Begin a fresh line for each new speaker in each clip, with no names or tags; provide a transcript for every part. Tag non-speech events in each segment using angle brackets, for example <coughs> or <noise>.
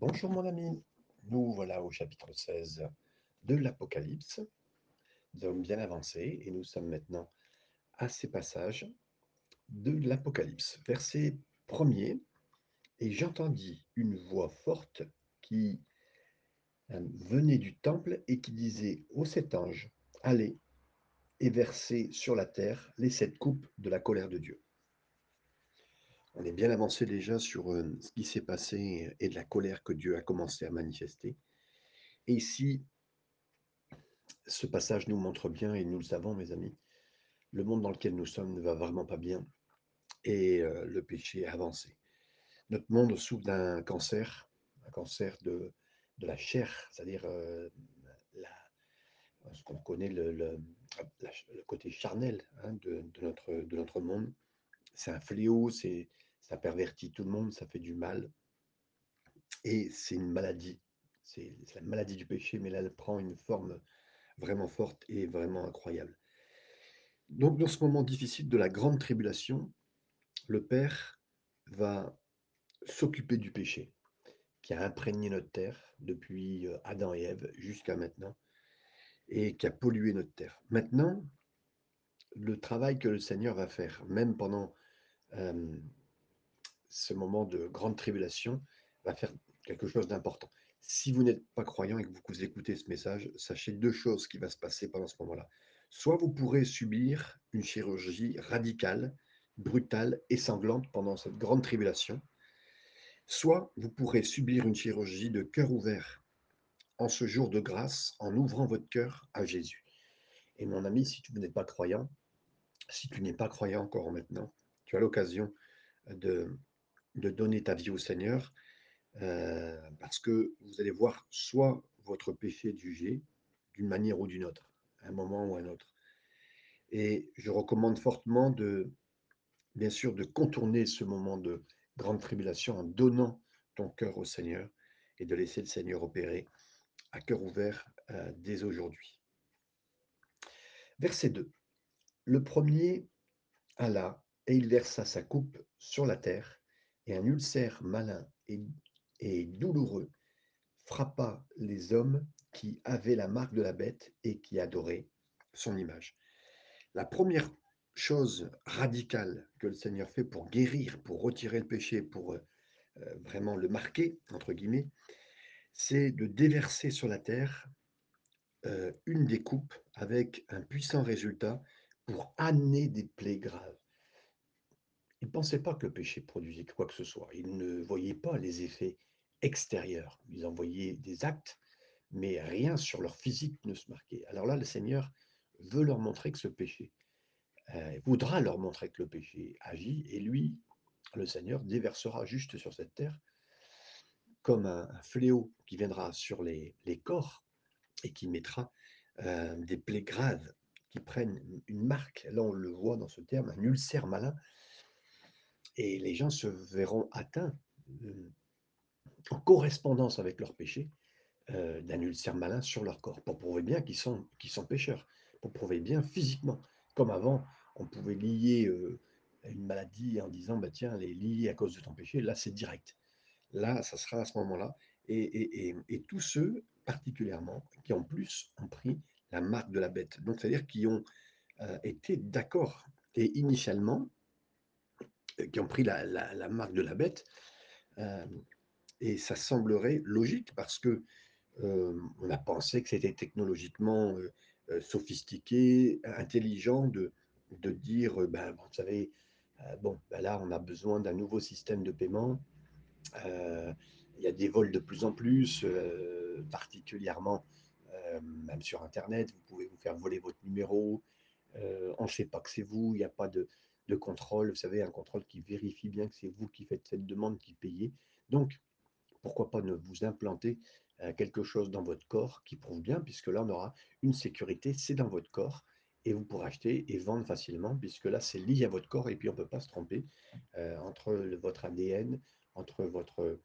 Bonjour mon ami, nous voilà au chapitre 16 de l'Apocalypse. Nous avons bien avancé et nous sommes maintenant à ces passages de l'Apocalypse. Verset 1er, et j'entendis une voix forte qui euh, venait du temple et qui disait aux sept anges, allez et versez sur la terre les sept coupes de la colère de Dieu. On est bien avancé déjà sur ce qui s'est passé et de la colère que Dieu a commencé à manifester. Et ici, ce passage nous montre bien, et nous le savons, mes amis, le monde dans lequel nous sommes ne va vraiment pas bien et le péché a avancé. Notre monde souffre d'un cancer, un cancer de, de la chair, c'est-à-dire ce qu'on connaît le, le, côté charnel hein, de, de, notre, de notre monde. C'est un fléau, c'est, ça pervertit tout le monde, ça fait du mal. Et c'est une maladie. C'est la maladie du péché, mais là, elle prend une forme vraiment forte et vraiment incroyable. Donc, dans ce moment difficile de la grande tribulation, le Père va s'occuper du péché qui a imprégné notre terre depuis euh, Adam et Ève jusqu'à maintenant et qui a pollué notre terre. Maintenant, le travail que le Seigneur va faire, même pendant euh, ce moment de grande tribulation, va faire quelque chose d'important. Si vous n'êtes pas croyant et que vous écoutez ce message, sachez deux choses qui vont se passer pendant ce moment-là. Soit vous pourrez subir une chirurgie radicale, brutale et sanglante pendant cette grande tribulation, soit vous pourrez subir une chirurgie de cœur ouvert en ce jour de grâce en ouvrant votre cœur à Jésus. Et mon ami, si tu n'es pas croyant, si tu n'es pas croyant encore maintenant, tu as l'occasion de, de donner ta vie au Seigneur euh, parce que vous allez voir soit votre péché jugé d'une manière ou d'une autre, à un moment ou à un autre. Et je recommande fortement de, bien sûr, de contourner ce moment de grande tribulation en donnant ton cœur au Seigneur et de laisser le Seigneur opérer à cœur ouvert euh, dès aujourd'hui. Verset 2. Le premier alla et il versa sa coupe sur la terre, et un ulcère malin et, douloureux frappa les hommes qui avaient la marque de la bête et qui adoraient son image. La première chose radicale que le Seigneur fait pour guérir, pour retirer le péché, pour euh, vraiment le marquer, entre guillemets, c'est de déverser sur la terre euh, une découpe avec un puissant résultat pour amener des plaies graves. Ils ne pensaient pas que le péché produisait quoi que ce soit. Ils ne voyaient pas les effets extérieurs. Ils en voyaient des actes, mais rien sur leur physique ne se marquait. Alors là, le Seigneur veut leur montrer que ce péché, euh, voudra leur montrer que le péché agit, et lui, le Seigneur, déversera juste sur cette terre comme un, fléau qui viendra sur les, corps et qui mettra euh, des plaies graves qui prennent une marque, là on le voit dans ce terme, un ulcère malin, et les gens se verront atteints euh, en correspondance avec leur péché euh, d'un ulcère malin sur leur corps, pour prouver bien qu'ils sont, sont pécheurs, pour prouver bien physiquement, comme avant on pouvait lier une maladie en disant, bah, tiens, elle est liée à cause de ton péché, là c'est direct. Là, ça sera à ce moment-là. Et, tous ceux, particulièrement, qui en plus ont pris la marque de la bête. Donc, c'est-à-dire qui ont euh, été d'accord et initialement, euh, qui ont pris la, marque de la bête. Euh, et ça semblerait logique parce que on a pensé que c'était technologiquement sophistiqué, intelligent de, dire, ben, vous savez, bon, ben là, on a besoin d'un nouveau système de paiement euh, il y a des vols de plus en plus, euh, particulièrement euh, même sur Internet. Vous pouvez vous faire voler votre numéro. on ne sait pas que c'est vous. Il n'y a pas de, de contrôle. Vous savez, un contrôle qui vérifie bien que c'est vous qui faites cette demande, qui payez. Donc, pourquoi pas ne vous implanter quelque chose dans votre corps qui prouve bien, puisque là, on aura une sécurité, c'est dans votre corps, et vous pourrez acheter et vendre facilement, puisque là, c'est lié à votre corps, et puis on ne peut pas se tromper entre votre ADN, entre votre,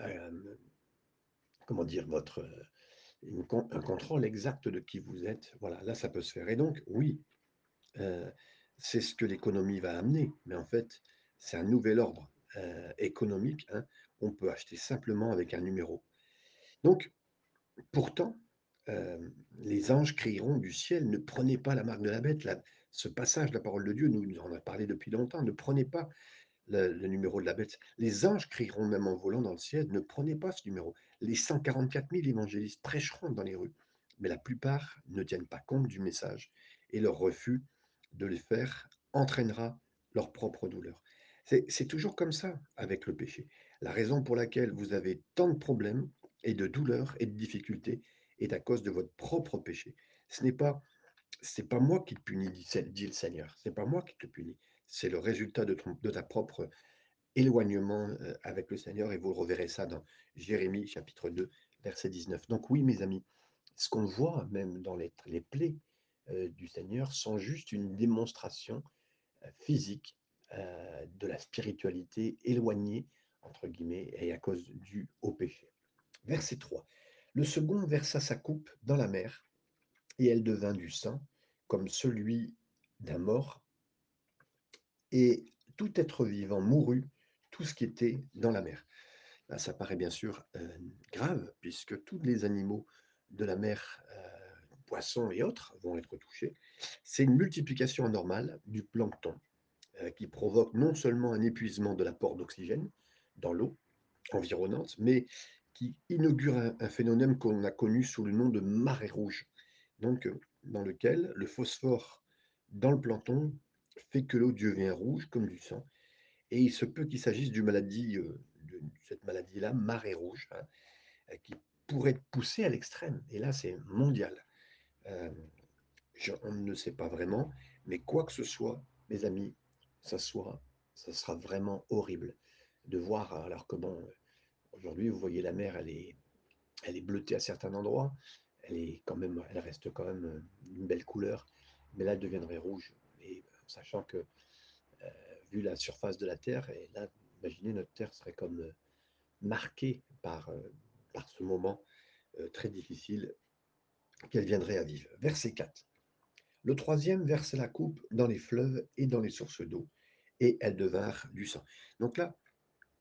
euh, comment dire, votre, un contrôle exact de qui vous êtes. Voilà, là, ça peut se faire. Et donc, oui, euh, c'est ce que l'économie va amener, mais en fait, c'est un nouvel ordre. heu, économique, hein, on peut acheter simplement avec un numéro. Donc pourtant, hem, les anges crieront du ciel: «Ne prenez pas la marque de la bête». Ce passage de la parole de Dieu nous nous en a parlé depuis longtemps. Ne prenez pas le numéro de la bête. Les anges crieront même en volant dans le ciel: «Ne prenez pas ce numéro». Les 144 000 évangélistes prêcheront dans les rues, mais la plupart ne tiennent pas compte du message et leur refus de le faire entraînera leur propre douleur. C'est toujours comme ça avec le péché. La raison pour laquelle vous avez tant de problèmes et de douleurs et de difficultés est à cause de votre propre péché. Ce n'est pas c'est pas moi qui te punis, dit, le Seigneur. C'est pas moi qui te punis. C'est le résultat de, ta propre éloignement euh, avec le Seigneur et vous reverrez ça dans Jérémie chapitre 2, verset 19. Donc oui, mes amis, ce qu'on voit même dans les, les plaies du Seigneur sont juste une démonstration euh, physique euh, de la spiritualité éloignée, entre guillemets, et à cause du haut péché. Verset 3. Le second versa sa coupe dans la mer, et elle devint du sang, comme celui d'un mort, et tout être vivant mourut, tout ce qui était dans la mer. Là, ça paraît bien sûr euh, grave, puisque tous les animaux de la mer, euh, poissons et autres, vont être touchés. C'est une multiplication anormale du plancton euh, qui provoque non seulement un épuisement de l'apport d'oxygène dans l'eau environnante, mais qui inaugure un, phénomène qu'on a connu sous le nom de marée rouge, donc dans lequel le phosphore dans le plancton fait que l'eau devient rouge comme du sang. Et il se peut qu'il s'agisse d'une maladie, euh, de cette maladie-là, marée rouge, hein, euh, qui pourrait être poussée à l'extrême. Et là, c'est mondial. Euh, je, on ne sait pas vraiment, mais quoi que ce soit, mes amis, ça, ça sera vraiment horrible de voir, alors que bon, aujourd'hui, vous voyez la mer, elle est, elle est bleutée à certains endroits, elle est quand même, elle reste quand même une belle couleur, mais là, elle deviendrait rouge. Et sachant que vu la surface de la Terre. Et là, imaginez, notre Terre serait comme euh, marquée par, euh, par ce moment euh, très difficile qu'elle viendrait à vivre. Verset 4. Le troisième verse la coupe dans les fleuves et dans les sources d'eau, et elles devinrent du sang. Donc là,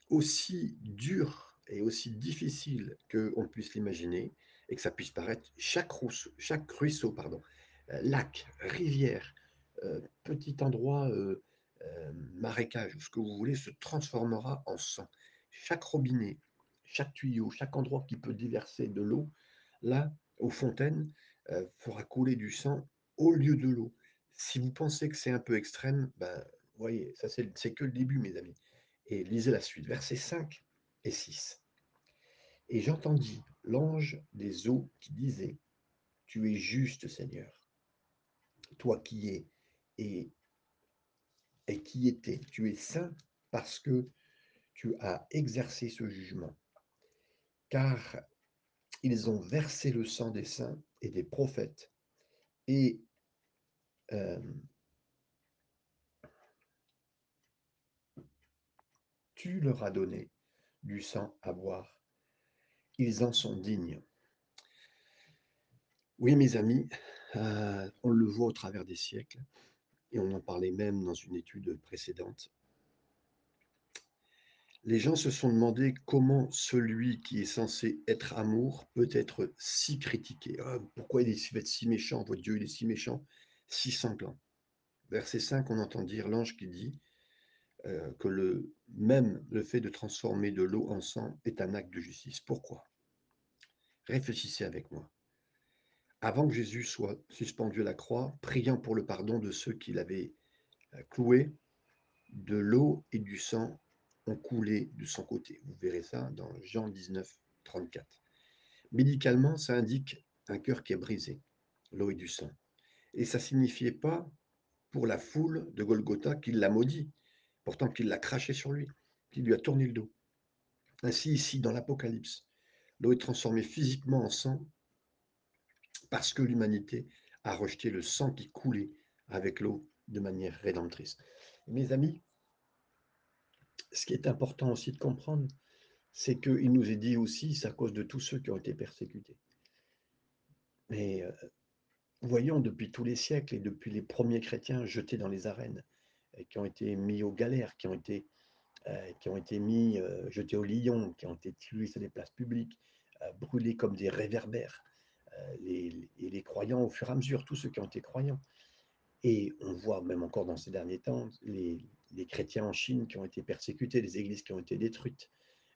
aussi dur et aussi difficile qu'on puisse l'imaginer, et que ça puisse paraître, chaque, rousse, chaque ruisseau, pardon, lac, rivière, euh, petit endroit euh, euh, marécage ce que vous voulez se transformera en sang. Chaque robinet, chaque tuyau, chaque endroit qui peut déverser de l'eau, là, aux fontaines, fera couler du sang au lieu de l'eau. Si vous pensez que c'est un peu extrême, ben, voyez, ça c'est que le début, mes amis. Et lisez la suite, versets 5 et 6. Et j'entendis l'ange des eaux qui disait, Tu es juste, Seigneur, toi qui es et et qui était. Tu es saint parce que tu as exercé ce jugement. Car ils ont versé le sang des saints et des prophètes et euh, tu leur as donné du sang à boire. Ils en sont dignes. Oui, mes amis, euh, on le voit au travers des siècles, et on en parlait même dans une étude précédente. Les gens se sont demandé comment celui qui est censé être amour peut être si critiqué. Ah, pourquoi il est si méchant? Votre Dieu, est si méchant, si sanglant. Verset 5, on entend dire l'ange qui dit euh, que le, même le fait de transformer de l'eau en sang est un acte de justice. Pourquoi? Réfléchissez avec moi. Avant que Jésus soit suspendu à la croix, priant pour le pardon de ceux qui l'avaient euh, cloué, de l'eau et du sang ont coulé de son côté. Vous verrez ça dans Jean 19, 34. Médicalement, ça indique un cœur qui est brisé, l'eau et du sang. Et ça signifiait pas pour la foule de Golgotha qu'il l'a maudit, pourtant qu'il l'a craché sur lui, qu'il lui a tourné le dos. Ainsi, ici, dans l'Apocalypse, l'eau est transformée physiquement en sang parce que l'humanité a rejeté le sang qui coulait avec l'eau de manière rédemptrice. Mes amis, ce qui est important aussi de comprendre, c'est qu'il nous est dit aussi, c'est à cause de tous ceux qui ont été persécutés. Mais euh, voyons, depuis tous les siècles et depuis les premiers chrétiens jetés dans les arènes, qui ont été mis aux galères, qui ont été heu, qui ont été mis, heu, jetés au lion, qui ont été tués sur des places publiques, brûlés comme des réverbères, et les croyants au fur et à mesure, tous ceux qui ont été croyants et on voit même encore dans ces derniers temps les les chrétiens en Chine qui ont été persécutés, les églises qui ont été détruites,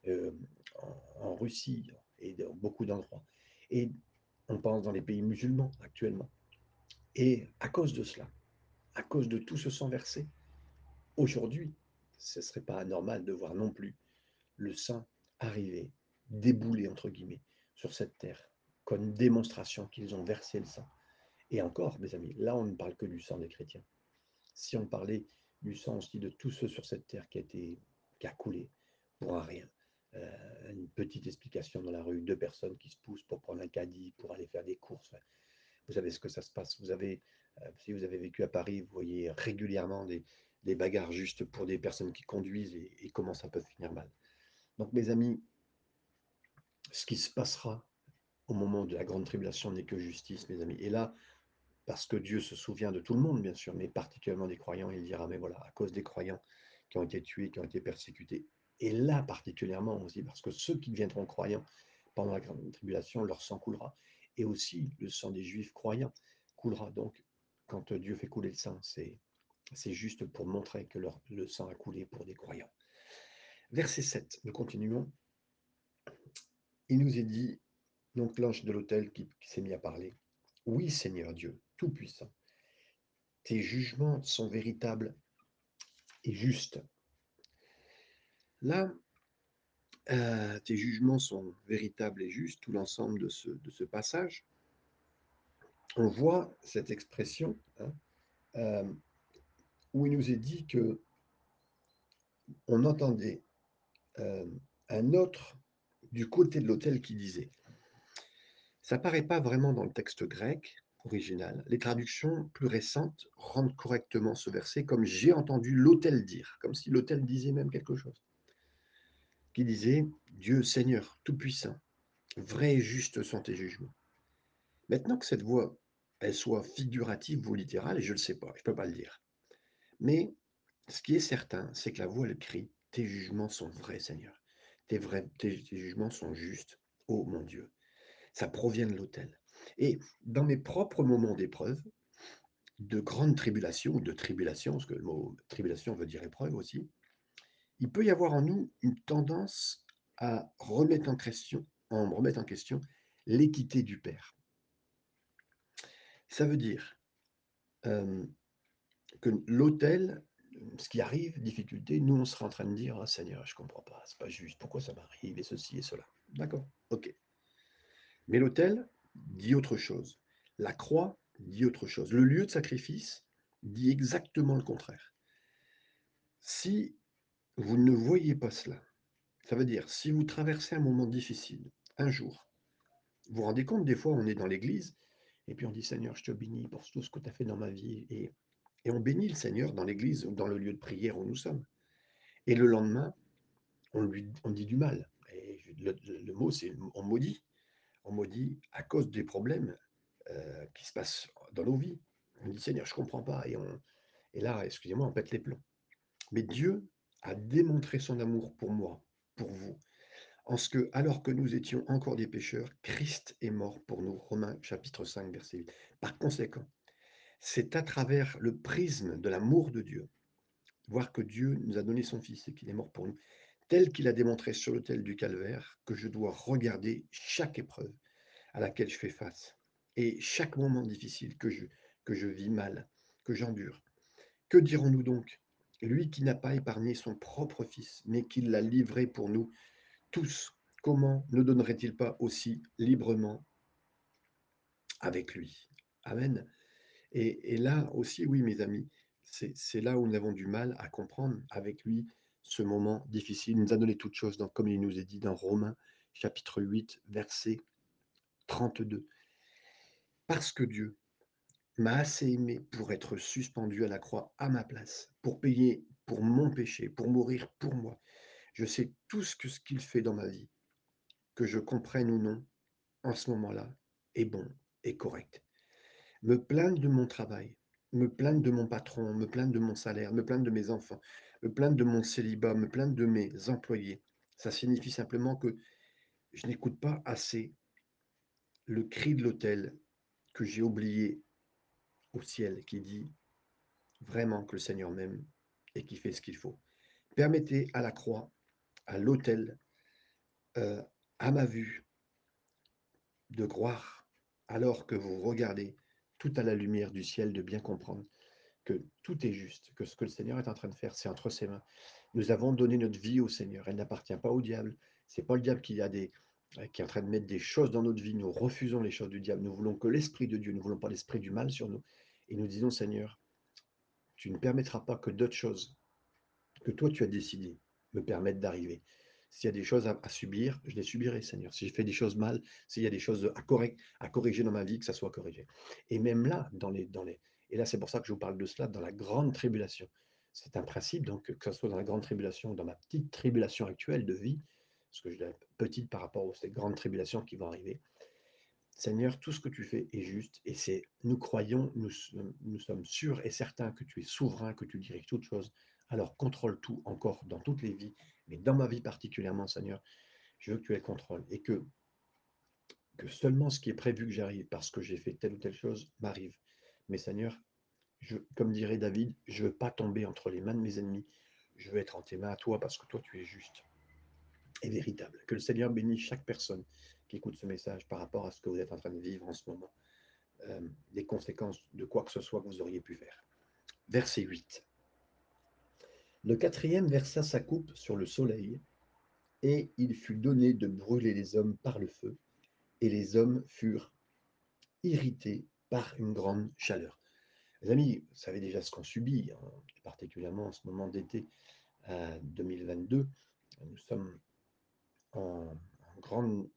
en en Russie et dans beaucoup d'endroits. Et on pense dans les pays musulmans actuellement. Et à cause de cela, à cause de tout ce sang versé, aujourd'hui, ce ne serait pas anormal de voir non plus le sang arriver, «débouler» entre guillemets sur cette terre, comme démonstration qu'ils ont versé le sang. Et encore mes amis, là on ne parle que du sang des chrétiens. Si on parlait du sang aussi de tous ceux sur cette terre qui a coulé pour un rien, heu, une petite explication dans la rue, 2 personnes qui se poussent pour prendre un caddie, pour aller faire des courses, vous savez ce que ça se passe. Vous avez, heu, si vous avez vécu à Paris, vous voyez régulièrement des des bagarres juste pour des personnes qui conduisent et et comment ça peut finir mal. Donc mes amis, ce qui se passera au moment de la grande tribulation n'est que justice, mes amis et là, parce que Dieu se souvient de tout le monde, bien sûr, mais particulièrement des croyants, il dira: «Mais voilà, à cause des croyants qui ont été tués, qui ont été persécutés» et là, particulièrement aussi, parce que ceux qui deviendront croyants pendant la grande tribulation, leur sang coulera et aussi le sang des juifs croyants coulera. Donc, quand Dieu fait couler le sang, c'est c'est juste pour montrer que le sang a coulé pour des croyants. Verset 7, nous continuons. Il nous est dit, donc l'ange de l'autel qui s'est mis à parler: «Oui, Seigneur Dieu tout-puissant, tes jugements sont véritables et justes». Là, heu, tes jugements sont véritables et justes, tout l'ensemble de ce passage. On voit cette expression, hein, hem, où il nous est dit que on entendait, hem, un autre du côté de l'autel qui disait ça paraît pas vraiment dans le texte grec Les traductions plus récentes rendent correctement ce verset comme j'ai entendu l'autel dire, comme si l'autel disait même quelque chose. Qui disait: «Dieu Seigneur tout-puissant, vrai et juste sont tes jugements». Maintenant que cette voix, elle soit figurative ou littérale, je ne le sais pas, je peux pas le dire. Mais ce qui est certain, c'est que la voix, elle crie: «Tes jugements sont vrais Seigneur, tes vrais tes tes jugements sont justes, ô mon Dieu». Ça provient de l'autel et dans mes propres moments d'épreuve, de grande tribulation de tribulation, parce que le mot tribulation veut dire épreuve aussi, il peut y avoir en nous une tendance à remettre en question en remettre en question l'équité du Père. Ça veut dire, hem, que l'autel, ce qui arrive, difficulté, nous on sera en train de dire: «Ah Seigneur, je comprends pas, c'est pas juste, pourquoi ça m'arrive et ceci et cela». D'accord, OK. Mais l'autel dit autre chose. La croix dit autre chose. Le lieu de sacrifice dit exactement le contraire. Si vous ne voyez pas cela, ça veut dire si vous traversez un moment difficile, un jour, vous vous rendez compte, des fois, on est dans l'église et puis on dit: «Seigneur, je te bénis pour tout ce que tu as fait dans ma vie» et et on bénit le Seigneur dans l'église ou dans le lieu de prière où nous sommes et le lendemain, on lui on dit du mal et le le mot, c'est on maudit. On maudit à cause des problèmes, heu, qui se passent dans nos vies. On dit: «Seigneur, je comprends pas» et et là, excusez-moi, on pète les plombs. Mais Dieu a démontré son amour pour moi, pour vous, en ce que, alors que nous étions encore des pécheurs, Christ est mort pour nous. Romains chapitre 5, verset 8. Par conséquent, c'est à travers le prisme de l'amour de Dieu, voir que Dieu nous a donné son Fils et qu'il est mort pour nous, tel qu'il a démontré sur l'autel du calvaire, que je dois regarder chaque épreuve à laquelle je fais face et chaque moment difficile que je que je vis mal, que j'endure. Que dirons-nous donc? Lui qui n'a pas épargné son propre fils, mais qui l'a livré pour nous tous, comment ne donnerait-il pas aussi librement avec lui? Amen. Et là aussi, oui, mes amis, c'est là où nous avons du mal à comprendre avec lui ce moment difficile. Il nous a donné toutes choses, donc comme il nous est dit dans Romains chapitre 8, verset 32. Parce que Dieu m'a assez aimé pour être suspendu à la croix à ma place, pour payer pour mon péché, pour mourir pour moi. Je sais tout ce que ce qu'il fait dans ma vie, que je comprenne ou non, en ce moment-là, est bon et correct. Me plaindre de mon travail, me plaindre de mon patron, me plaindre de mon salaire, me plaindre de mes enfants, me plaindre de mon célibat, me plaindre de mes employés, ça signifie simplement que je n'écoute pas assez le cri de l'autel que j'ai oublié au ciel qui dit vraiment que le Seigneur m'aime et qui fait ce qu'il faut. Permettez à la croix, à l'autel, euh, à ma vue, de croire, alors que vous regardez tout à la lumière du ciel, de bien comprendre que tout est juste, que ce que le Seigneur est en train de faire, c'est entre ses mains. Nous avons donné notre vie au Seigneur, elle n'appartient pas au diable. C'est pas le diable qui a des euh, qui est en train de mettre des choses dans notre vie. Nous refusons les choses du diable. Nous voulons que l'esprit de Dieu, nous voulons pas l'esprit du mal sur nous. Et nous disons Seigneur, tu ne permettras pas que d'autres choses que toi tu as décidé me permettent d'arriver. S'il y a des choses à, subir, je les subirai, Seigneur. Si je fais des choses mal, s'il y a des choses à, à corriger dans ma vie, que ça soit corrigé. Et même là, dans les, dans les, et là c'est pour ça que je vous parle de cela, dans la grande tribulation. C'est un principe, donc que ce soit dans la grande tribulation, dans ma petite tribulation actuelle de vie, parce que je l'ai petite par rapport aux ces grandes tribulations qui vont arriver. Seigneur, tout ce que tu fais est juste et c'est nous croyons, nous, nous sommes sûrs et certains que tu es souverain, que tu diriges toutes choses. Alors contrôle tout encore dans toutes les vies mais dans ma vie particulièrement, Seigneur, je veux que tu aies le contrôle et que, que seulement ce qui est prévu que j'arrive parce que j'ai fait telle ou telle chose m'arrive. Mais Seigneur, je, comme dirait David, je ne veux pas tomber entre les mains de mes ennemis. Je veux être en tes mains à toi parce que toi, tu es juste et véritable. Que le Seigneur bénisse chaque personne qui écoute ce message par rapport à ce que vous êtes en train de vivre en ce moment. Euh, des conséquences de quoi que ce soit que vous auriez pu faire. Verset 8. Le quatrième versa sa coupe sur le soleil, et il fut donné de brûler les hommes par le feu, et les hommes furent irrités par une grande chaleur. Les amis, vous savez déjà ce qu'on subit, hein, particulièrement en ce moment d'été 2022. Nous sommes en, en, grande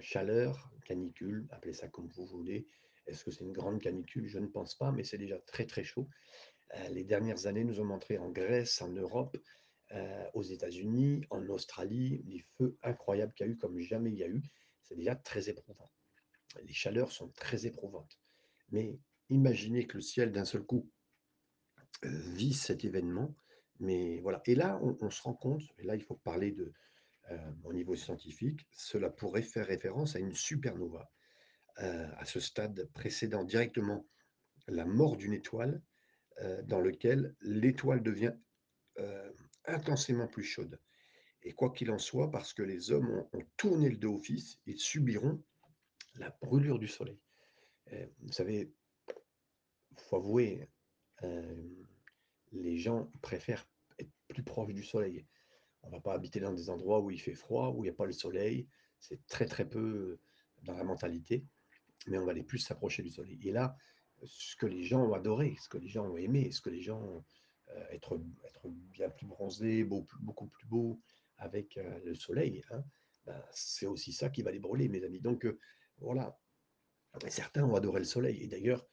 chaleur, canicule, appelez ça comme vous voulez. Est-ce que c'est une grande canicule? Je ne pense pas, mais c'est déjà très très chaud. Euh, les dernières années nous ont montré en Grèce, en Europe, euh, aux États-Unis, en Australie, les feux incroyables qu'il y a eu comme jamais il y a eu. C'est déjà très éprouvant. Les chaleurs sont très éprouvantes. Mais imaginez que le ciel d'un seul coup euh, vit cet événement. Mais voilà. Et là, on, se rend compte, et là, il faut parler de, au niveau scientifique, cela pourrait faire référence à une supernova, à ce stade précédent directement la mort d'une étoile euh, dans lequel l'étoile devient euh, intensément plus chaude. Et quoi qu'il en soit, parce que les hommes ont, tourné le dos au Fils, ils subiront la brûlure du soleil. Euh, vous savez, il faut avouer, les gens préfèrent être plus proches du soleil. On ne va pas habiter dans des endroits où il fait froid, où il n'y a pas le soleil. C'est très très peu dans la mentalité, mais on va aller plus s'approcher du soleil. Et là, ce que les gens ont adoré, ce que les gens ont aimé, ce que les gens euh, être, être bien plus bronzés, beaucoup, beaucoup plus beaux avec euh, le soleil, hein, ben, c'est aussi ça qui va les brûler, mes amis. Donc euh, voilà, certains ont adoré le soleil. Et d'ailleurs,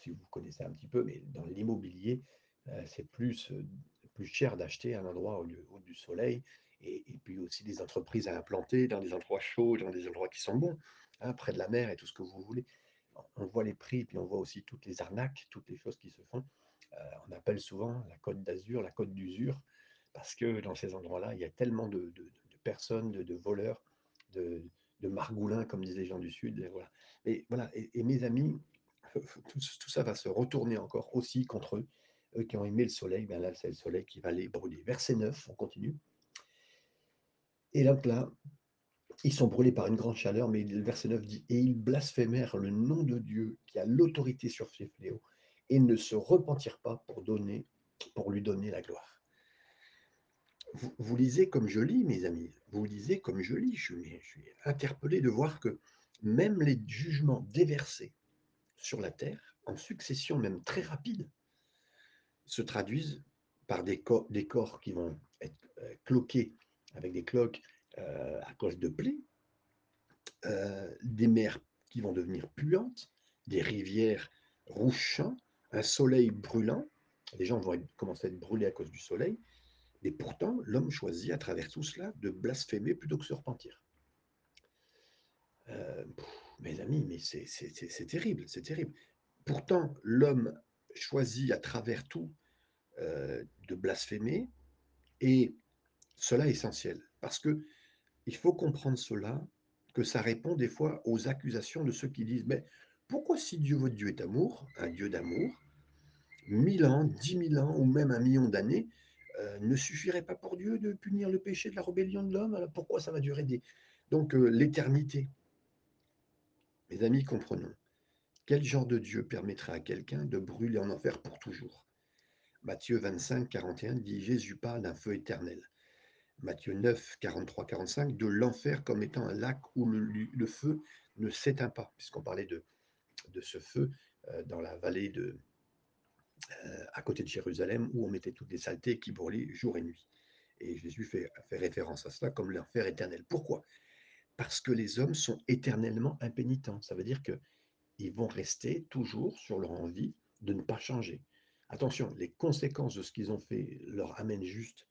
si vous connaissez un petit peu, mais dans l'immobilier, c'est plus, plus cher d'acheter un endroit au, lieu, du soleil. Et, puis aussi des entreprises à implanter dans des endroits chauds, dans des endroits qui sont bons, hein, près de la mer et tout ce que vous voulez on voit les prix, puis on voit aussi toutes les arnaques, toutes les choses qui se font. Euh, on appelle souvent la côte d'Azur la côte d'usure, parce que dans ces endroits-là, il y a tellement de, personnes, de, voleurs, de, margoulins, comme disent les gens du Sud. Et voilà. Et, voilà. Et, mes amis, tout, ça va se retourner encore aussi contre eux, eux qui ont aimé le soleil. Bien là, c'est le soleil qui va les brûler. Verset 9, on continue. Et donc là, ils sont brûlés par une grande chaleur, mais le verset 9 dit Et ils blasphémèrent le nom de Dieu qui a l'autorité sur ces fléaux, et ne se repentirent pas pour lui donner la gloire. Vous, lisez comme je lis, mes amis, vous lisez comme je lis. Je, suis interpellé de voir que même les jugements déversés sur la terre, en succession même très rapide, se traduisent par des, corps, des corps qui vont être euh, cloqués avec des cloques euh, à cause de plaies, euh, des mers qui vont devenir puantes, des rivières rouchant, un soleil brûlant. Les gens vont commencer à être brûlés à cause du soleil. Et pourtant, l'homme choisit à travers tout cela de blasphémer plutôt que de se repentir. Euh, mes amis, mais c'est terrible, c'est terrible. Pourtant, l'homme choisit à travers tout heu, de blasphémer et cela est essentiel parce que il faut comprendre cela, que ça répond des fois aux accusations de ceux qui disent: «Mais pourquoi si Dieu votre Dieu est amour, un Dieu d'amour, 1000 ans, dix mille ans ou même un million d'années, heu, ne suffirait pas pour Dieu de punir le péché de la rébellion de l'homme? Alors pourquoi ça va durer des donc heu, l'éternité?» Mes amis, comprenons. Quel genre de Dieu permettrait à quelqu'un de brûler en enfer pour toujours? Matthieu 25, 41 dit Jésus parle d'un feu éternel. Matthieu 9, 43-45, de l'enfer comme étant un lac où le, feu ne s'éteint pas, puisqu'on parlait de, de ce feu euh, dans la vallée de, euh, à côté de Jérusalem, où on mettait toutes les saletés qui brûlaient jour et nuit. Et Jésus fait, fait référence à cela comme l'enfer éternel. Pourquoi? Parce que les hommes sont éternellement impénitents. Ça veut dire qu'ils vont rester toujours sur leur envie de ne pas changer. Attention, les conséquences de ce qu'ils ont fait leur amènent juste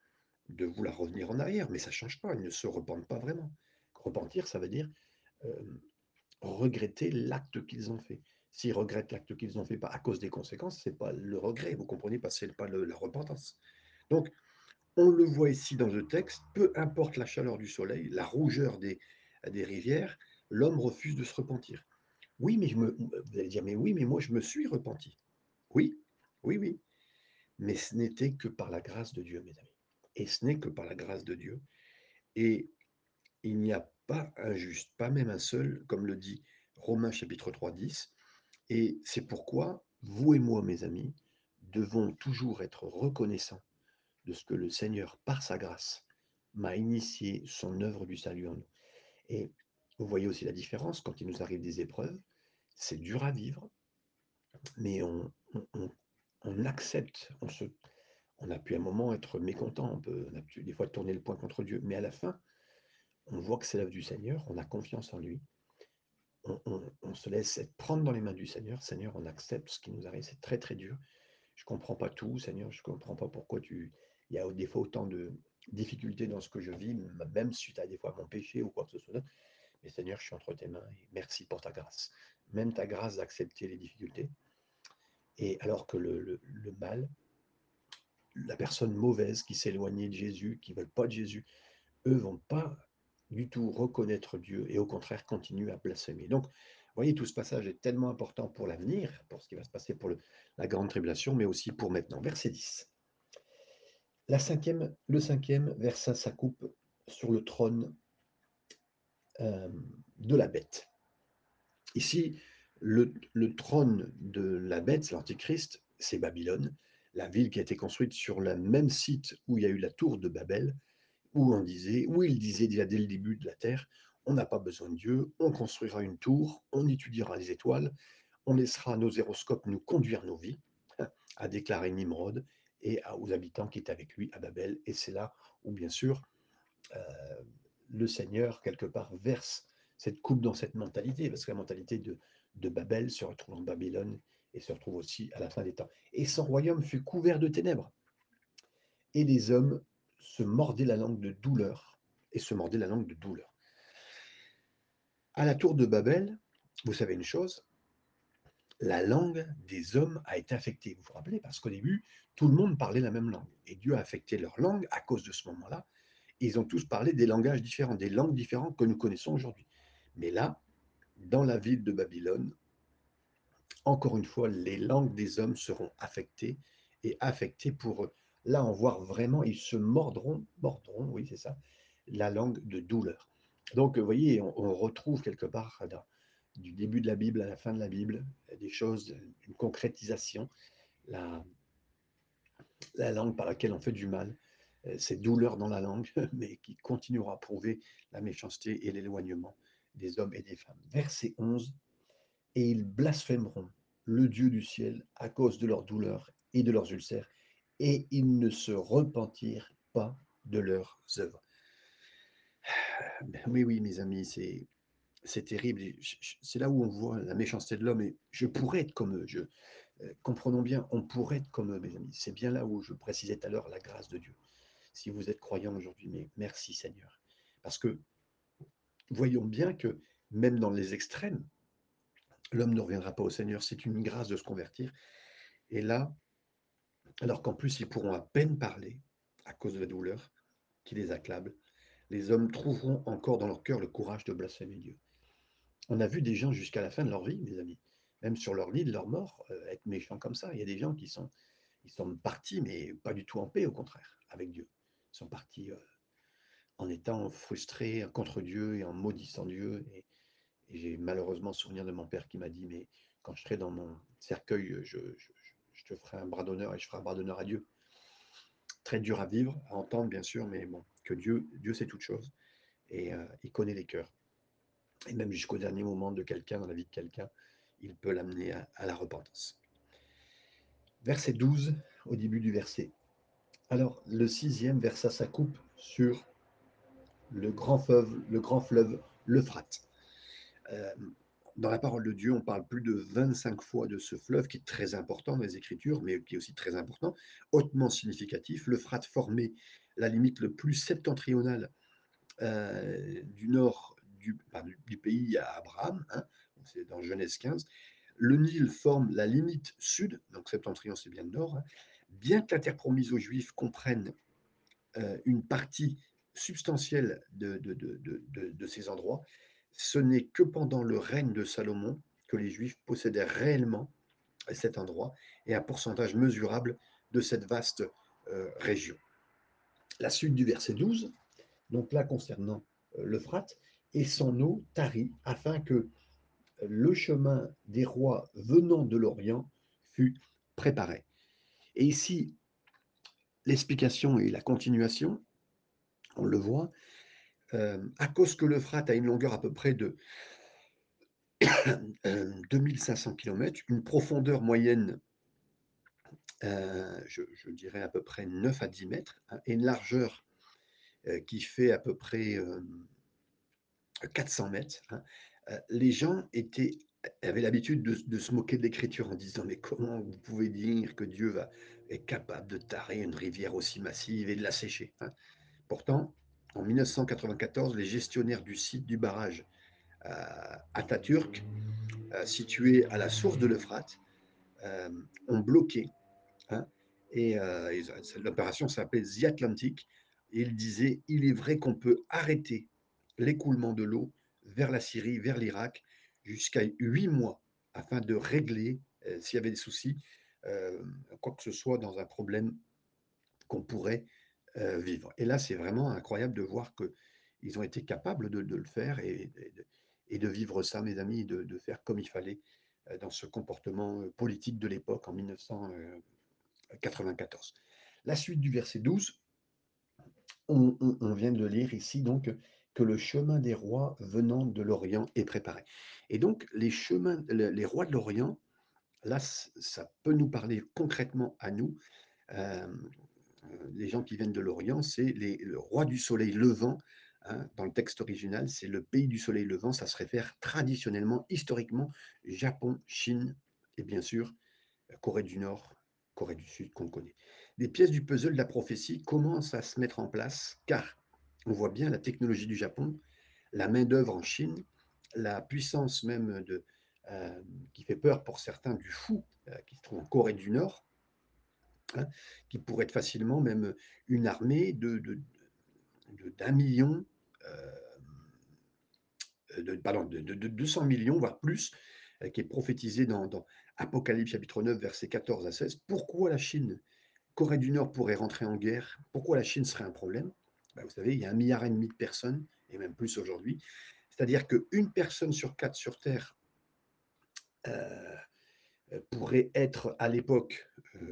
de vouloir revenir en arrière, mais ça ne change pas, ils ne se repentent pas vraiment. Repentir, ça veut dire euh, regretter l'acte qu'ils ont fait. S'ils regrettent l'acte qu'ils ont fait pas à cause des conséquences, c'est pas le regret, vous comprenez pas, c'est pas la repentance. Donc, on le voit ici dans le texte, peu importe la chaleur du soleil, la rougeur des, des rivières, l'homme refuse de se repentir. Oui, mais je me, vous allez dire, mais oui, mais moi je me suis repenti. Oui, oui, oui. Mais ce n'était que par la grâce de Dieu, mes amis. Et ce n'est que par la grâce de Dieu. Et il n'y a pas un juste, pas même un seul, comme le dit Romains chapitre 3, 10. Et c'est pourquoi vous et moi, mes amis, devons toujours être reconnaissants de ce que le Seigneur, par sa grâce, m'a initié son œuvre du salut en nous. Et vous voyez aussi la différence quand il nous arrive des épreuves. C'est dur à vivre, mais on, accepte, on se, on a pu un moment être mécontent, on peut on a pu des fois tourner le poing contre Dieu, mais à la fin, on voit que c'est l'œuvre du Seigneur, on a confiance en lui, on, se laisse prendre dans les mains du Seigneur. Seigneur, on accepte ce qui nous arrive, c'est très très dur. Je ne comprends pas tout, Seigneur, je ne comprends pas pourquoi tu... Il y a des fois autant de difficultés dans ce que je vis, même suite à des fois mon péché ou quoi que ce soit. Mais Seigneur, je suis entre tes mains et merci pour ta grâce. Même ta grâce d'accepter les difficultés. Et alors que le mal, la personne mauvaise qui s'éloignait de Jésus, qui ne veulent pas de Jésus, eux vont pas du tout reconnaître Dieu et au contraire continuer à blasphémer. Donc, vous voyez, tout ce passage est tellement important pour l'avenir, pour ce qui va se passer pour la grande tribulation, mais aussi pour maintenant. Verset 10. La cinquième, le cinquième versa sa coupe sur le trône euh, de la bête. Ici, le, le trône de la bête, l'Antichrist, c'est Babylone, la ville qui a été construite sur le même site où il y a eu la tour de Babel, où on disait, il disait déjà dès le début de la terre, on n'a pas besoin de Dieu, on construira une tour, on étudiera les étoiles, on laissera nos héroscopes nous conduire nos vies, <laughs> a déclaré Nimrod et aux habitants qui étaient avec lui à Babel. Et c'est là où, bien sûr, euh, le Seigneur, quelque part, verse cette coupe dans cette mentalité, parce que la mentalité de, de Babel se retrouve en Babylone et se retrouve aussi à la fin des temps. Et son royaume fut couvert de ténèbres. Et les hommes se mordaient la langue de douleur, et se mordaient la langue de douleur. À la tour de Babel, vous savez une chose, la langue des hommes a été affectée. Vous vous rappelez Parce qu'au début, tout le monde parlait la même langue. Et Dieu a affecté leur langue à cause de ce moment-là. Ils ont tous parlé des langages différents, des langues différentes que nous connaissons aujourd'hui. Mais là, dans la ville de Babylone, encore une fois, les langues des hommes seront affectées et affectées pour, là, on voit vraiment, ils se mordront, mordront, oui, c'est ça, la langue de douleur. Donc, vous voyez, on, retrouve quelque part du début de la Bible à la fin de la Bible, des choses, une concrétisation, la, la langue par laquelle on fait du mal, cette douleur dans la langue, <laughs> mais qui continuera à prouver la méchanceté et l'éloignement des hommes et des femmes. Verset 11, et ils blasphémeront le Dieu du ciel à cause de leurs douleurs et de leurs ulcères, et ils ne se repentirent pas de leurs œuvres. Oui, oui, mes amis, c'est c'est terrible. C'est là où on voit la méchanceté de l'homme. Et je pourrais être comme eux. Je, euh, comprenons bien, on pourrait être comme eux, mes amis. C'est bien là où je précisais tout à l'heure la grâce de Dieu. Si vous êtes croyant aujourd'hui, mais merci Seigneur. Parce que voyons bien que même dans les extrêmes, l'homme ne reviendra pas au Seigneur. C'est une grâce de se convertir. Et là, alors qu'en plus ils pourront à peine parler à cause de la douleur qui les accable, les hommes trouveront encore dans leur cœur le courage de blasphémer Dieu. On a vu des gens jusqu'à la fin de leur vie, mes amis, même sur leur lit de leur mort, euh, être méchants comme ça. Il y a des gens qui sont, ils sont partis, mais pas du tout en paix, au contraire, avec Dieu. Ils sont partis euh, en étant frustrés contre Dieu et en maudissant Dieu. Et, j'ai malheureusement souvenir de mon père qui m'a dit, mais quand je serai dans mon cercueil, je, je te ferai un bras d'honneur et je ferai un bras d'honneur à Dieu. Très dur à vivre, à entendre bien sûr, mais bon, que Dieu, sait toutes choses et euh, il connaît les cœurs. Et même jusqu'au dernier moment de quelqu'un, dans la vie de quelqu'un, il peut l'amener à, à, la repentance. Verset 12, au début du verset. Alors, le sixième versa sa coupe sur le grand fleuve, le grand fleuve l'Euphrate. Euh, dans la parole de Dieu, on parle plus de 25 fois de ce fleuve qui est très important dans les Écritures, mais qui est aussi très important, hautement significatif. L'Euphrate formait la limite le plus septentrionale euh, du nord du, pays à Abraham, hein, c'est dans Genèse 15. Le Nil forme la limite sud, donc septentrion c'est bien le nord, hein, bien que la terre promise aux Juifs comprenne euh, une partie substantielle de ces endroits, ce n'est que pendant le règne de Salomon que les Juifs possédaient réellement cet endroit et un pourcentage mesurable de cette vaste euh, région. La suite du verset 12, donc là concernant euh, l'Euphrate, et son eau tarit afin que le chemin des rois venant de l'Orient fût préparé. Et ici, l'explication et la continuation, on le voit, euh, à cause que l'Euphrate a une longueur à peu près de <coughs> 2500 km, une profondeur moyenne, euh, je, dirais à peu près 9 à 10 mètres, hein, et une largeur euh, qui fait à peu près euh, 400 mètres, hein, euh, les gens étaient, avaient l'habitude de, se moquer de l'écriture en disant mais comment vous pouvez dire que Dieu est capable de tarer une rivière aussi massive et de la sécher hein. Pourtant, en 1994, les gestionnaires du site du barrage euh, Atatürk, euh, situé à la source de l'Euphrate, euh, ont bloqué. Hein, et l'opération s'appelait The Atlantic. Et il disait il est vrai qu'on peut arrêter l'écoulement de l'eau vers la Syrie, vers l'Irak, jusqu'à huit mois, afin de régler, s'il y avait des soucis, quoi que ce soit dans un problème qu'on pourrait euh. Et là, c'est vraiment incroyable de voir qu'ils ont été capables de, le faire et, de, vivre ça, mes amis, de, de, faire comme il fallait euh, dans ce comportement euh, politique de l'époque en 1994. La suite du verset 12, on, vient de lire ici donc que le chemin des rois venant de l'Orient est préparé. Et donc les chemins, les rois de l'Orient, là, ça peut nous parler concrètement à nous. Les gens qui viennent de l'Orient, c'est le roi du soleil levant. Hein, dans le texte original, c'est le pays du soleil levant. Ça se réfère traditionnellement, historiquement, Japon, Chine et bien sûr Corée du Nord, Corée du Sud qu'on connaît. Les pièces du puzzle de la prophétie commencent à se mettre en place? Car on voit bien la technologie du Japon, la main-d'œuvre en Chine, la puissance même euh, qui fait peur pour certains du fou euh, qui se trouve en Corée du Nord, hein, qui pourrait être facilement même une armée de, de, d'un million, euh, de, pardon, de, 200 millions, voire plus, euh, qui est prophétisé dans, Apocalypse chapitre 9, versets 14 à 16. Pourquoi la Chine, Corée du Nord pourrait rentrer en guerre? Pourquoi la Chine serait un problème? Ben, Vous savez, il y a un milliard et demi de personnes, et même plus aujourd'hui. C'est-à-dire qu'une personne sur quatre sur Terre euh, pourrait être à l'époque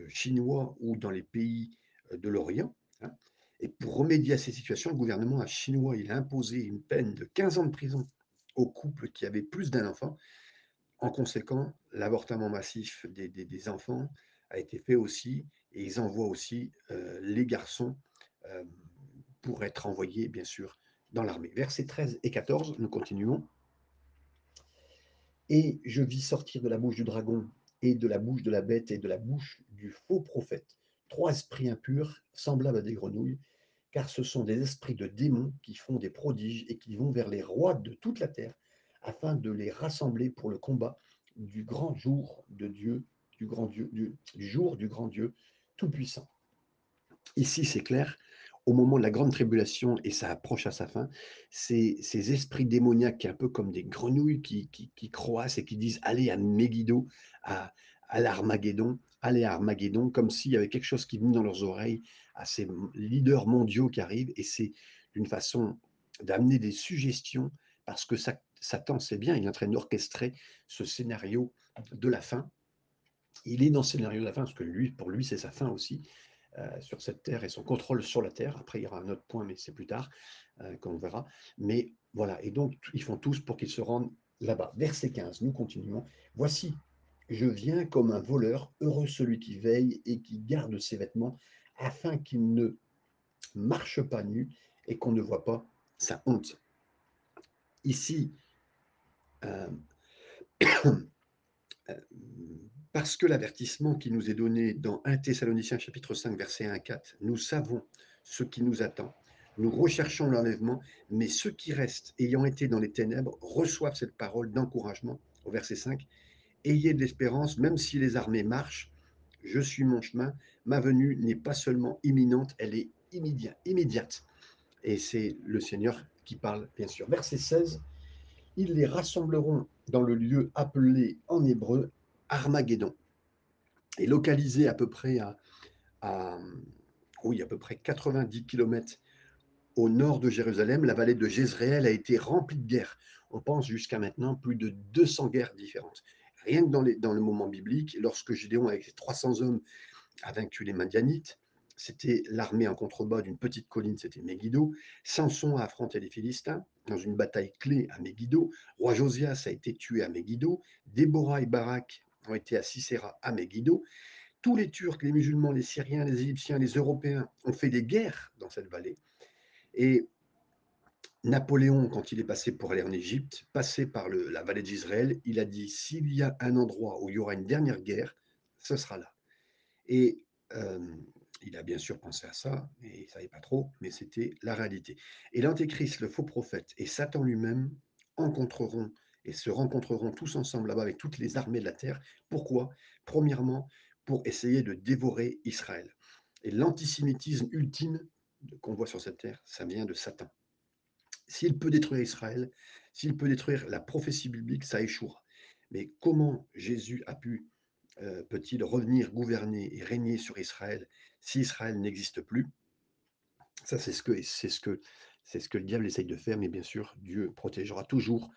chinois ou dans les pays euh, de l'Orient. Hein. Et pour remédier à ces situations, le gouvernement chinois il a imposé une peine de 15 ans de prison aux couples qui avaient plus d'un enfant. En conséquent, l'avortement massif des, enfants a été fait aussi, et ils envoient aussi euh, les garçons euh, pour être envoyés, bien sûr, dans l'armée. Versets 13 et 14, nous continuons. Et je vis sortir de la bouche du dragon et de la bouche de la bête et de la bouche du faux prophète trois esprits impurs semblables à des grenouilles, car ce sont des esprits de démons qui font des prodiges et qui vont vers les rois de toute la terre afin de les rassembler pour le combat du grand jour de Dieu, du grand Dieu, du, du jour du grand Dieu tout-puissant. Ici, c'est clair, au moment de la grande tribulation, et ça approche à sa fin, ces, ces esprits démoniaques, un peu comme des grenouilles qui, qui, qui croissent et qui disent allez à Megiddo, à, à l'Armageddon, allez à Armageddon, comme s'il y avait quelque chose qui venait dans leurs oreilles, à ces leaders mondiaux qui arrivent, et c'est d'une façon d'amener des suggestions, parce que Satan sait bien, il est en train d'orchestrer ce scénario de la fin. Il est dans ce scénario de la fin, parce que lui, pour lui, c'est sa fin aussi. Euh, sur cette terre et son contrôle sur la terre. Après, il y aura un autre point, mais c'est plus tard euh, qu'on verra. Mais voilà, et donc ils font tous pour qu'ils se rendent là-bas. Verset 15, nous continuons. Voici, je viens comme un voleur, heureux celui qui veille et qui garde ses vêtements, afin qu'il ne marche pas nu et qu'on ne voit pas sa honte. Ici, euh, <coughs> parce que l'avertissement qui nous est donné dans 1 Thessaloniciens chapitre 5 verset 1 à 4, nous savons ce qui nous attend. Nous recherchons l'enlèvement, mais ceux qui restent, ayant été dans les ténèbres, reçoivent cette parole d'encouragement au verset 5. Ayez de l'espérance, même si les armées marchent, je suis mon chemin, ma venue n'est pas seulement imminente, elle est immédiate. Et c'est le Seigneur qui parle, bien sûr. Verset 16, ils les rassembleront dans le lieu appelé en hébreu Armageddon est localisé à peu près à, oui, à peu près 90 km au nord de Jérusalem. La vallée de Jézréel a été remplie de guerres. On pense jusqu'à maintenant plus de 200 guerres différentes. Rien que dans, le moment biblique, lorsque Gédéon, avec ses 300 hommes, a vaincu les Madianites, c'était l'armée en contrebas d'une petite colline, c'était Megiddo. Samson a affronté les Philistins dans une bataille clé à Megiddo. Roi Josias a été tué à Megiddo. Déborah et Barak ont été à Sisera, à Megiddo. Tous les Turcs, les musulmans, les Syriens, les Égyptiens, les Européens ont fait des guerres dans cette vallée. Et Napoléon, quand il est passé pour aller en Égypte, passé par la vallée d'Israël, il a dit s'il y a un endroit où il y aura une dernière guerre, ce sera là. Et euh, il a bien sûr pensé à ça, mais il ne savait pas trop, mais c'était la réalité. Et l'Antéchrist, le faux prophète, et Satan lui-même rencontreront et se rencontreront tous ensemble là-bas avec toutes les armées de la terre. Pourquoi? Premièrement, pour essayer de dévorer Israël. Et l'antisémitisme ultime qu'on voit sur cette terre, ça vient de Satan. S'il peut détruire Israël, s'il peut détruire la prophétie biblique, ça échouera. Mais comment Jésus a pu, euh, peut-il revenir gouverner et régner sur Israël si Israël n'existe plus? Ça, c'est ce que c'est ce que c'est ce que le diable essaye de faire, mais bien sûr, Dieu protégera toujours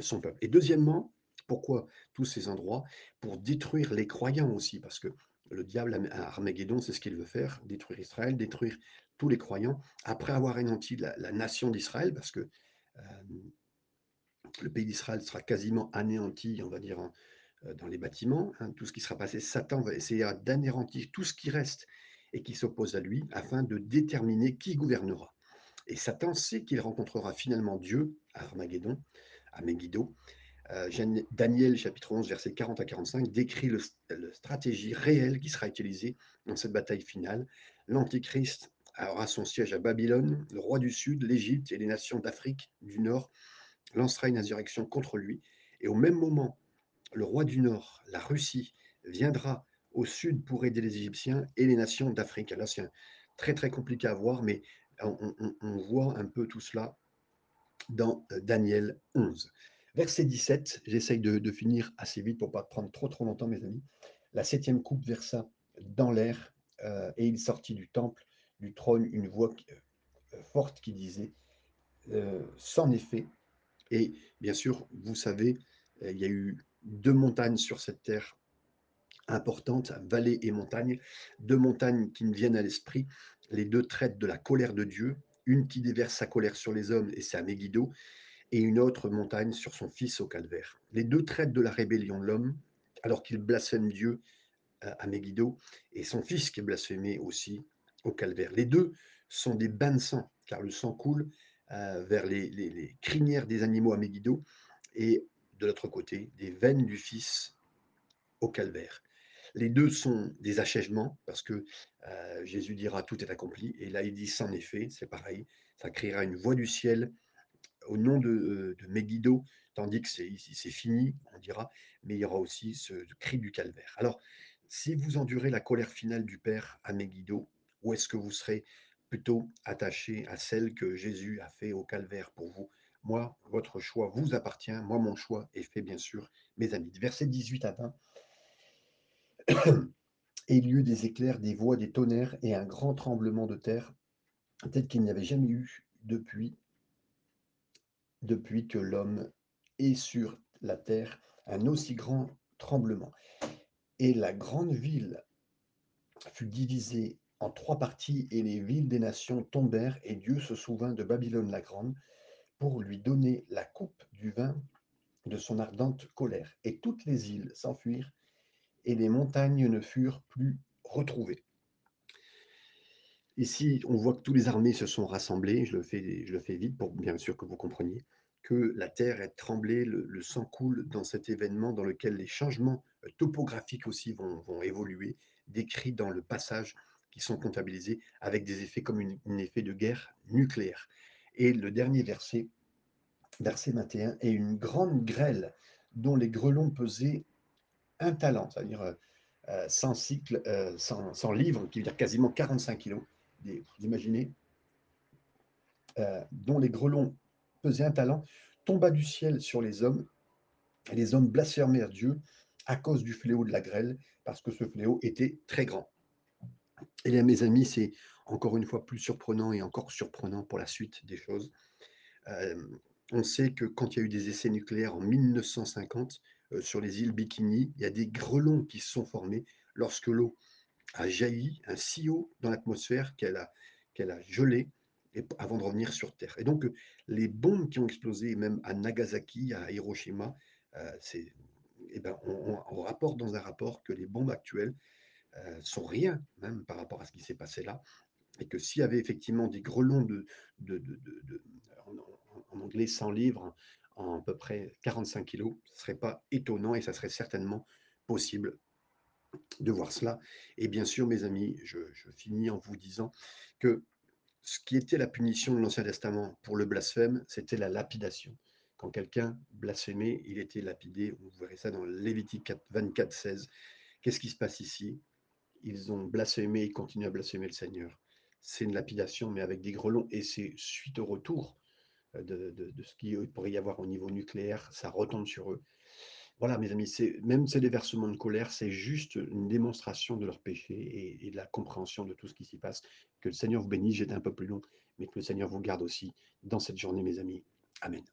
son peuple. Et deuxièmement, pourquoi tous ces endroits? Pour détruire les croyants aussi, parce que le diable à Armageddon, c'est ce qu'il veut faire, détruire Israël, détruire tous les croyants, après avoir anéanti la, nation d'Israël, parce que euh, le pays d'Israël sera quasiment anéanti, on va dire, euh, dans les bâtiments, hein, tout ce qui sera passé, Satan va essayer d'anéantir tout ce qui reste et qui s'oppose à lui, afin de déterminer qui gouvernera. Et Satan sait qu'il rencontrera finalement Dieu à Armageddon, à Megiddo. Euh, Daniel chapitre 11 verset 40 à 45 décrit la stratégie réelle qui sera utilisée dans cette bataille finale. L'Antichrist aura son siège à Babylone, le roi du Sud, l'Égypte et les nations d'Afrique du Nord lancera une insurrection contre lui. Et au même moment, le roi du Nord, la Russie, viendra au sud pour aider les Égyptiens et les nations d'Afrique. Là, c'est très très compliqué à voir, mais on, voit un peu tout cela dans euh, Daniel 11. Verset 17, j'essaye de, finir assez vite pour ne pas prendre trop trop longtemps, mes amis. La septième coupe versa dans l'air euh, et il sortit du temple, du trône, une voix euh, forte qui disait Sans effet. Et bien sûr, vous savez, il y a eu deux montagnes sur cette terre importantes, vallée et montagne, deux montagnes qui me viennent à l'esprit, les deux traitent de la colère de Dieu, une qui déverse sa colère sur les hommes, et c'est à et une autre montagne sur son fils au calvaire. Les deux traitent de la rébellion de l'homme, alors qu'il blasphème Dieu euh, à Megiddo, et son fils qui est blasphémé aussi au calvaire. Les deux sont des bains de sang, car le sang coule euh, vers les, les crinières des animaux à Megiddo, et de l'autre côté, des veines du fils au calvaire. Les deux sont des achèvements, parce que Jésus dira tout est accompli. Et là, il dit c'en est fait, c'est pareil. Ça créera une voix du ciel au nom de, de Megiddo, tandis que c'est fini, on dira, mais il y aura aussi ce cri du calvaire. Alors, Si vous endurez la colère finale du Père à Megiddo, ou est-ce que vous serez plutôt attaché à celle que Jésus a fait au calvaire pour vous? Moi, votre choix vous appartient. Moi, mon choix est fait, bien sûr, mes amis. Versets 18 à 20. Et il y eut des éclairs, des voix, des tonnerres et un grand tremblement de terre, tel qu'il n'y avait jamais eu depuis, depuis que l'homme est sur la terre, un aussi grand tremblement. Et la grande ville fut divisée en trois parties, et les villes des nations tombèrent, et Dieu se souvint de Babylone la grande pour lui donner la coupe du vin de son ardente colère. Et toutes les îles s'enfuirent, et les montagnes ne furent plus retrouvées. Ici, on voit que toutes les armées se sont rassemblées, je le fais, vite pour bien sûr que vous compreniez, que la terre est tremblée, le, sang coule dans cet événement dans lequel les changements euh, topographiques aussi vont, évoluer, décrits dans le passage qui sont comptabilisés avec des effets comme un effet de guerre nucléaire. Et le dernier verset, verset 21, est une grande grêle dont les grelons pesaient talent, c'est-à-dire euh, euh, 100 cycles, euh, 100, 100 livres, qui veut dire quasiment 45 kilos. Vous imaginez, euh, dont les grelons pesaient un talent, tomba du ciel sur les hommes, et les hommes blasphémèrent Dieu à cause du fléau de la grêle, parce que ce fléau était très grand. Et là, mes amis, c'est encore une fois plus surprenant et encore surprenant pour la suite des choses. Euh, on sait que quand il y a eu des essais nucléaires en 1950 euh, sur les îles Bikini, il y a des grelons qui se sont formés lorsque l'eau a jailli un si haut dans l'atmosphère qu'elle a, qu'elle a gelé avant de revenir sur Terre. Et donc, euh, les bombes qui ont explosé, même à Nagasaki, à Hiroshima, euh, eh ben, on, rapporte dans un rapport que les bombes actuelles euh, sont rien, même par rapport à ce qui s'est passé là, et que s'il y avait effectivement des grelons de, de, de- en- en anglais 100 livres, en à peu près 45 kilos, ce ne serait pas étonnant et ça serait certainement possible de voir cela. Et bien sûr, mes amis, je, finis en vous disant que ce qui était la punition de l'Ancien Testament pour le blasphème, c'était la lapidation. Quand quelqu'un blasphémait, il était lapidé. Vous verrez ça dans Lévitique 24, 16. Qu'est-ce qui se passe ici? Ils ont blasphémé, ils continuent à blasphémer le Seigneur. C'est une lapidation, mais avec des grelons. Et c'est suite au retour de, de, de ce qu'il pourrait y avoir au niveau nucléaire, ça retombe sur eux. Voilà, mes amis, même ces déversements de colère, c'est juste une démonstration de leur péché et, et de la compréhension de tout ce qui s'y passe. Que le Seigneur vous bénisse, j'étais un peu plus long, mais que le Seigneur vous garde aussi dans cette journée, mes amis. Amen.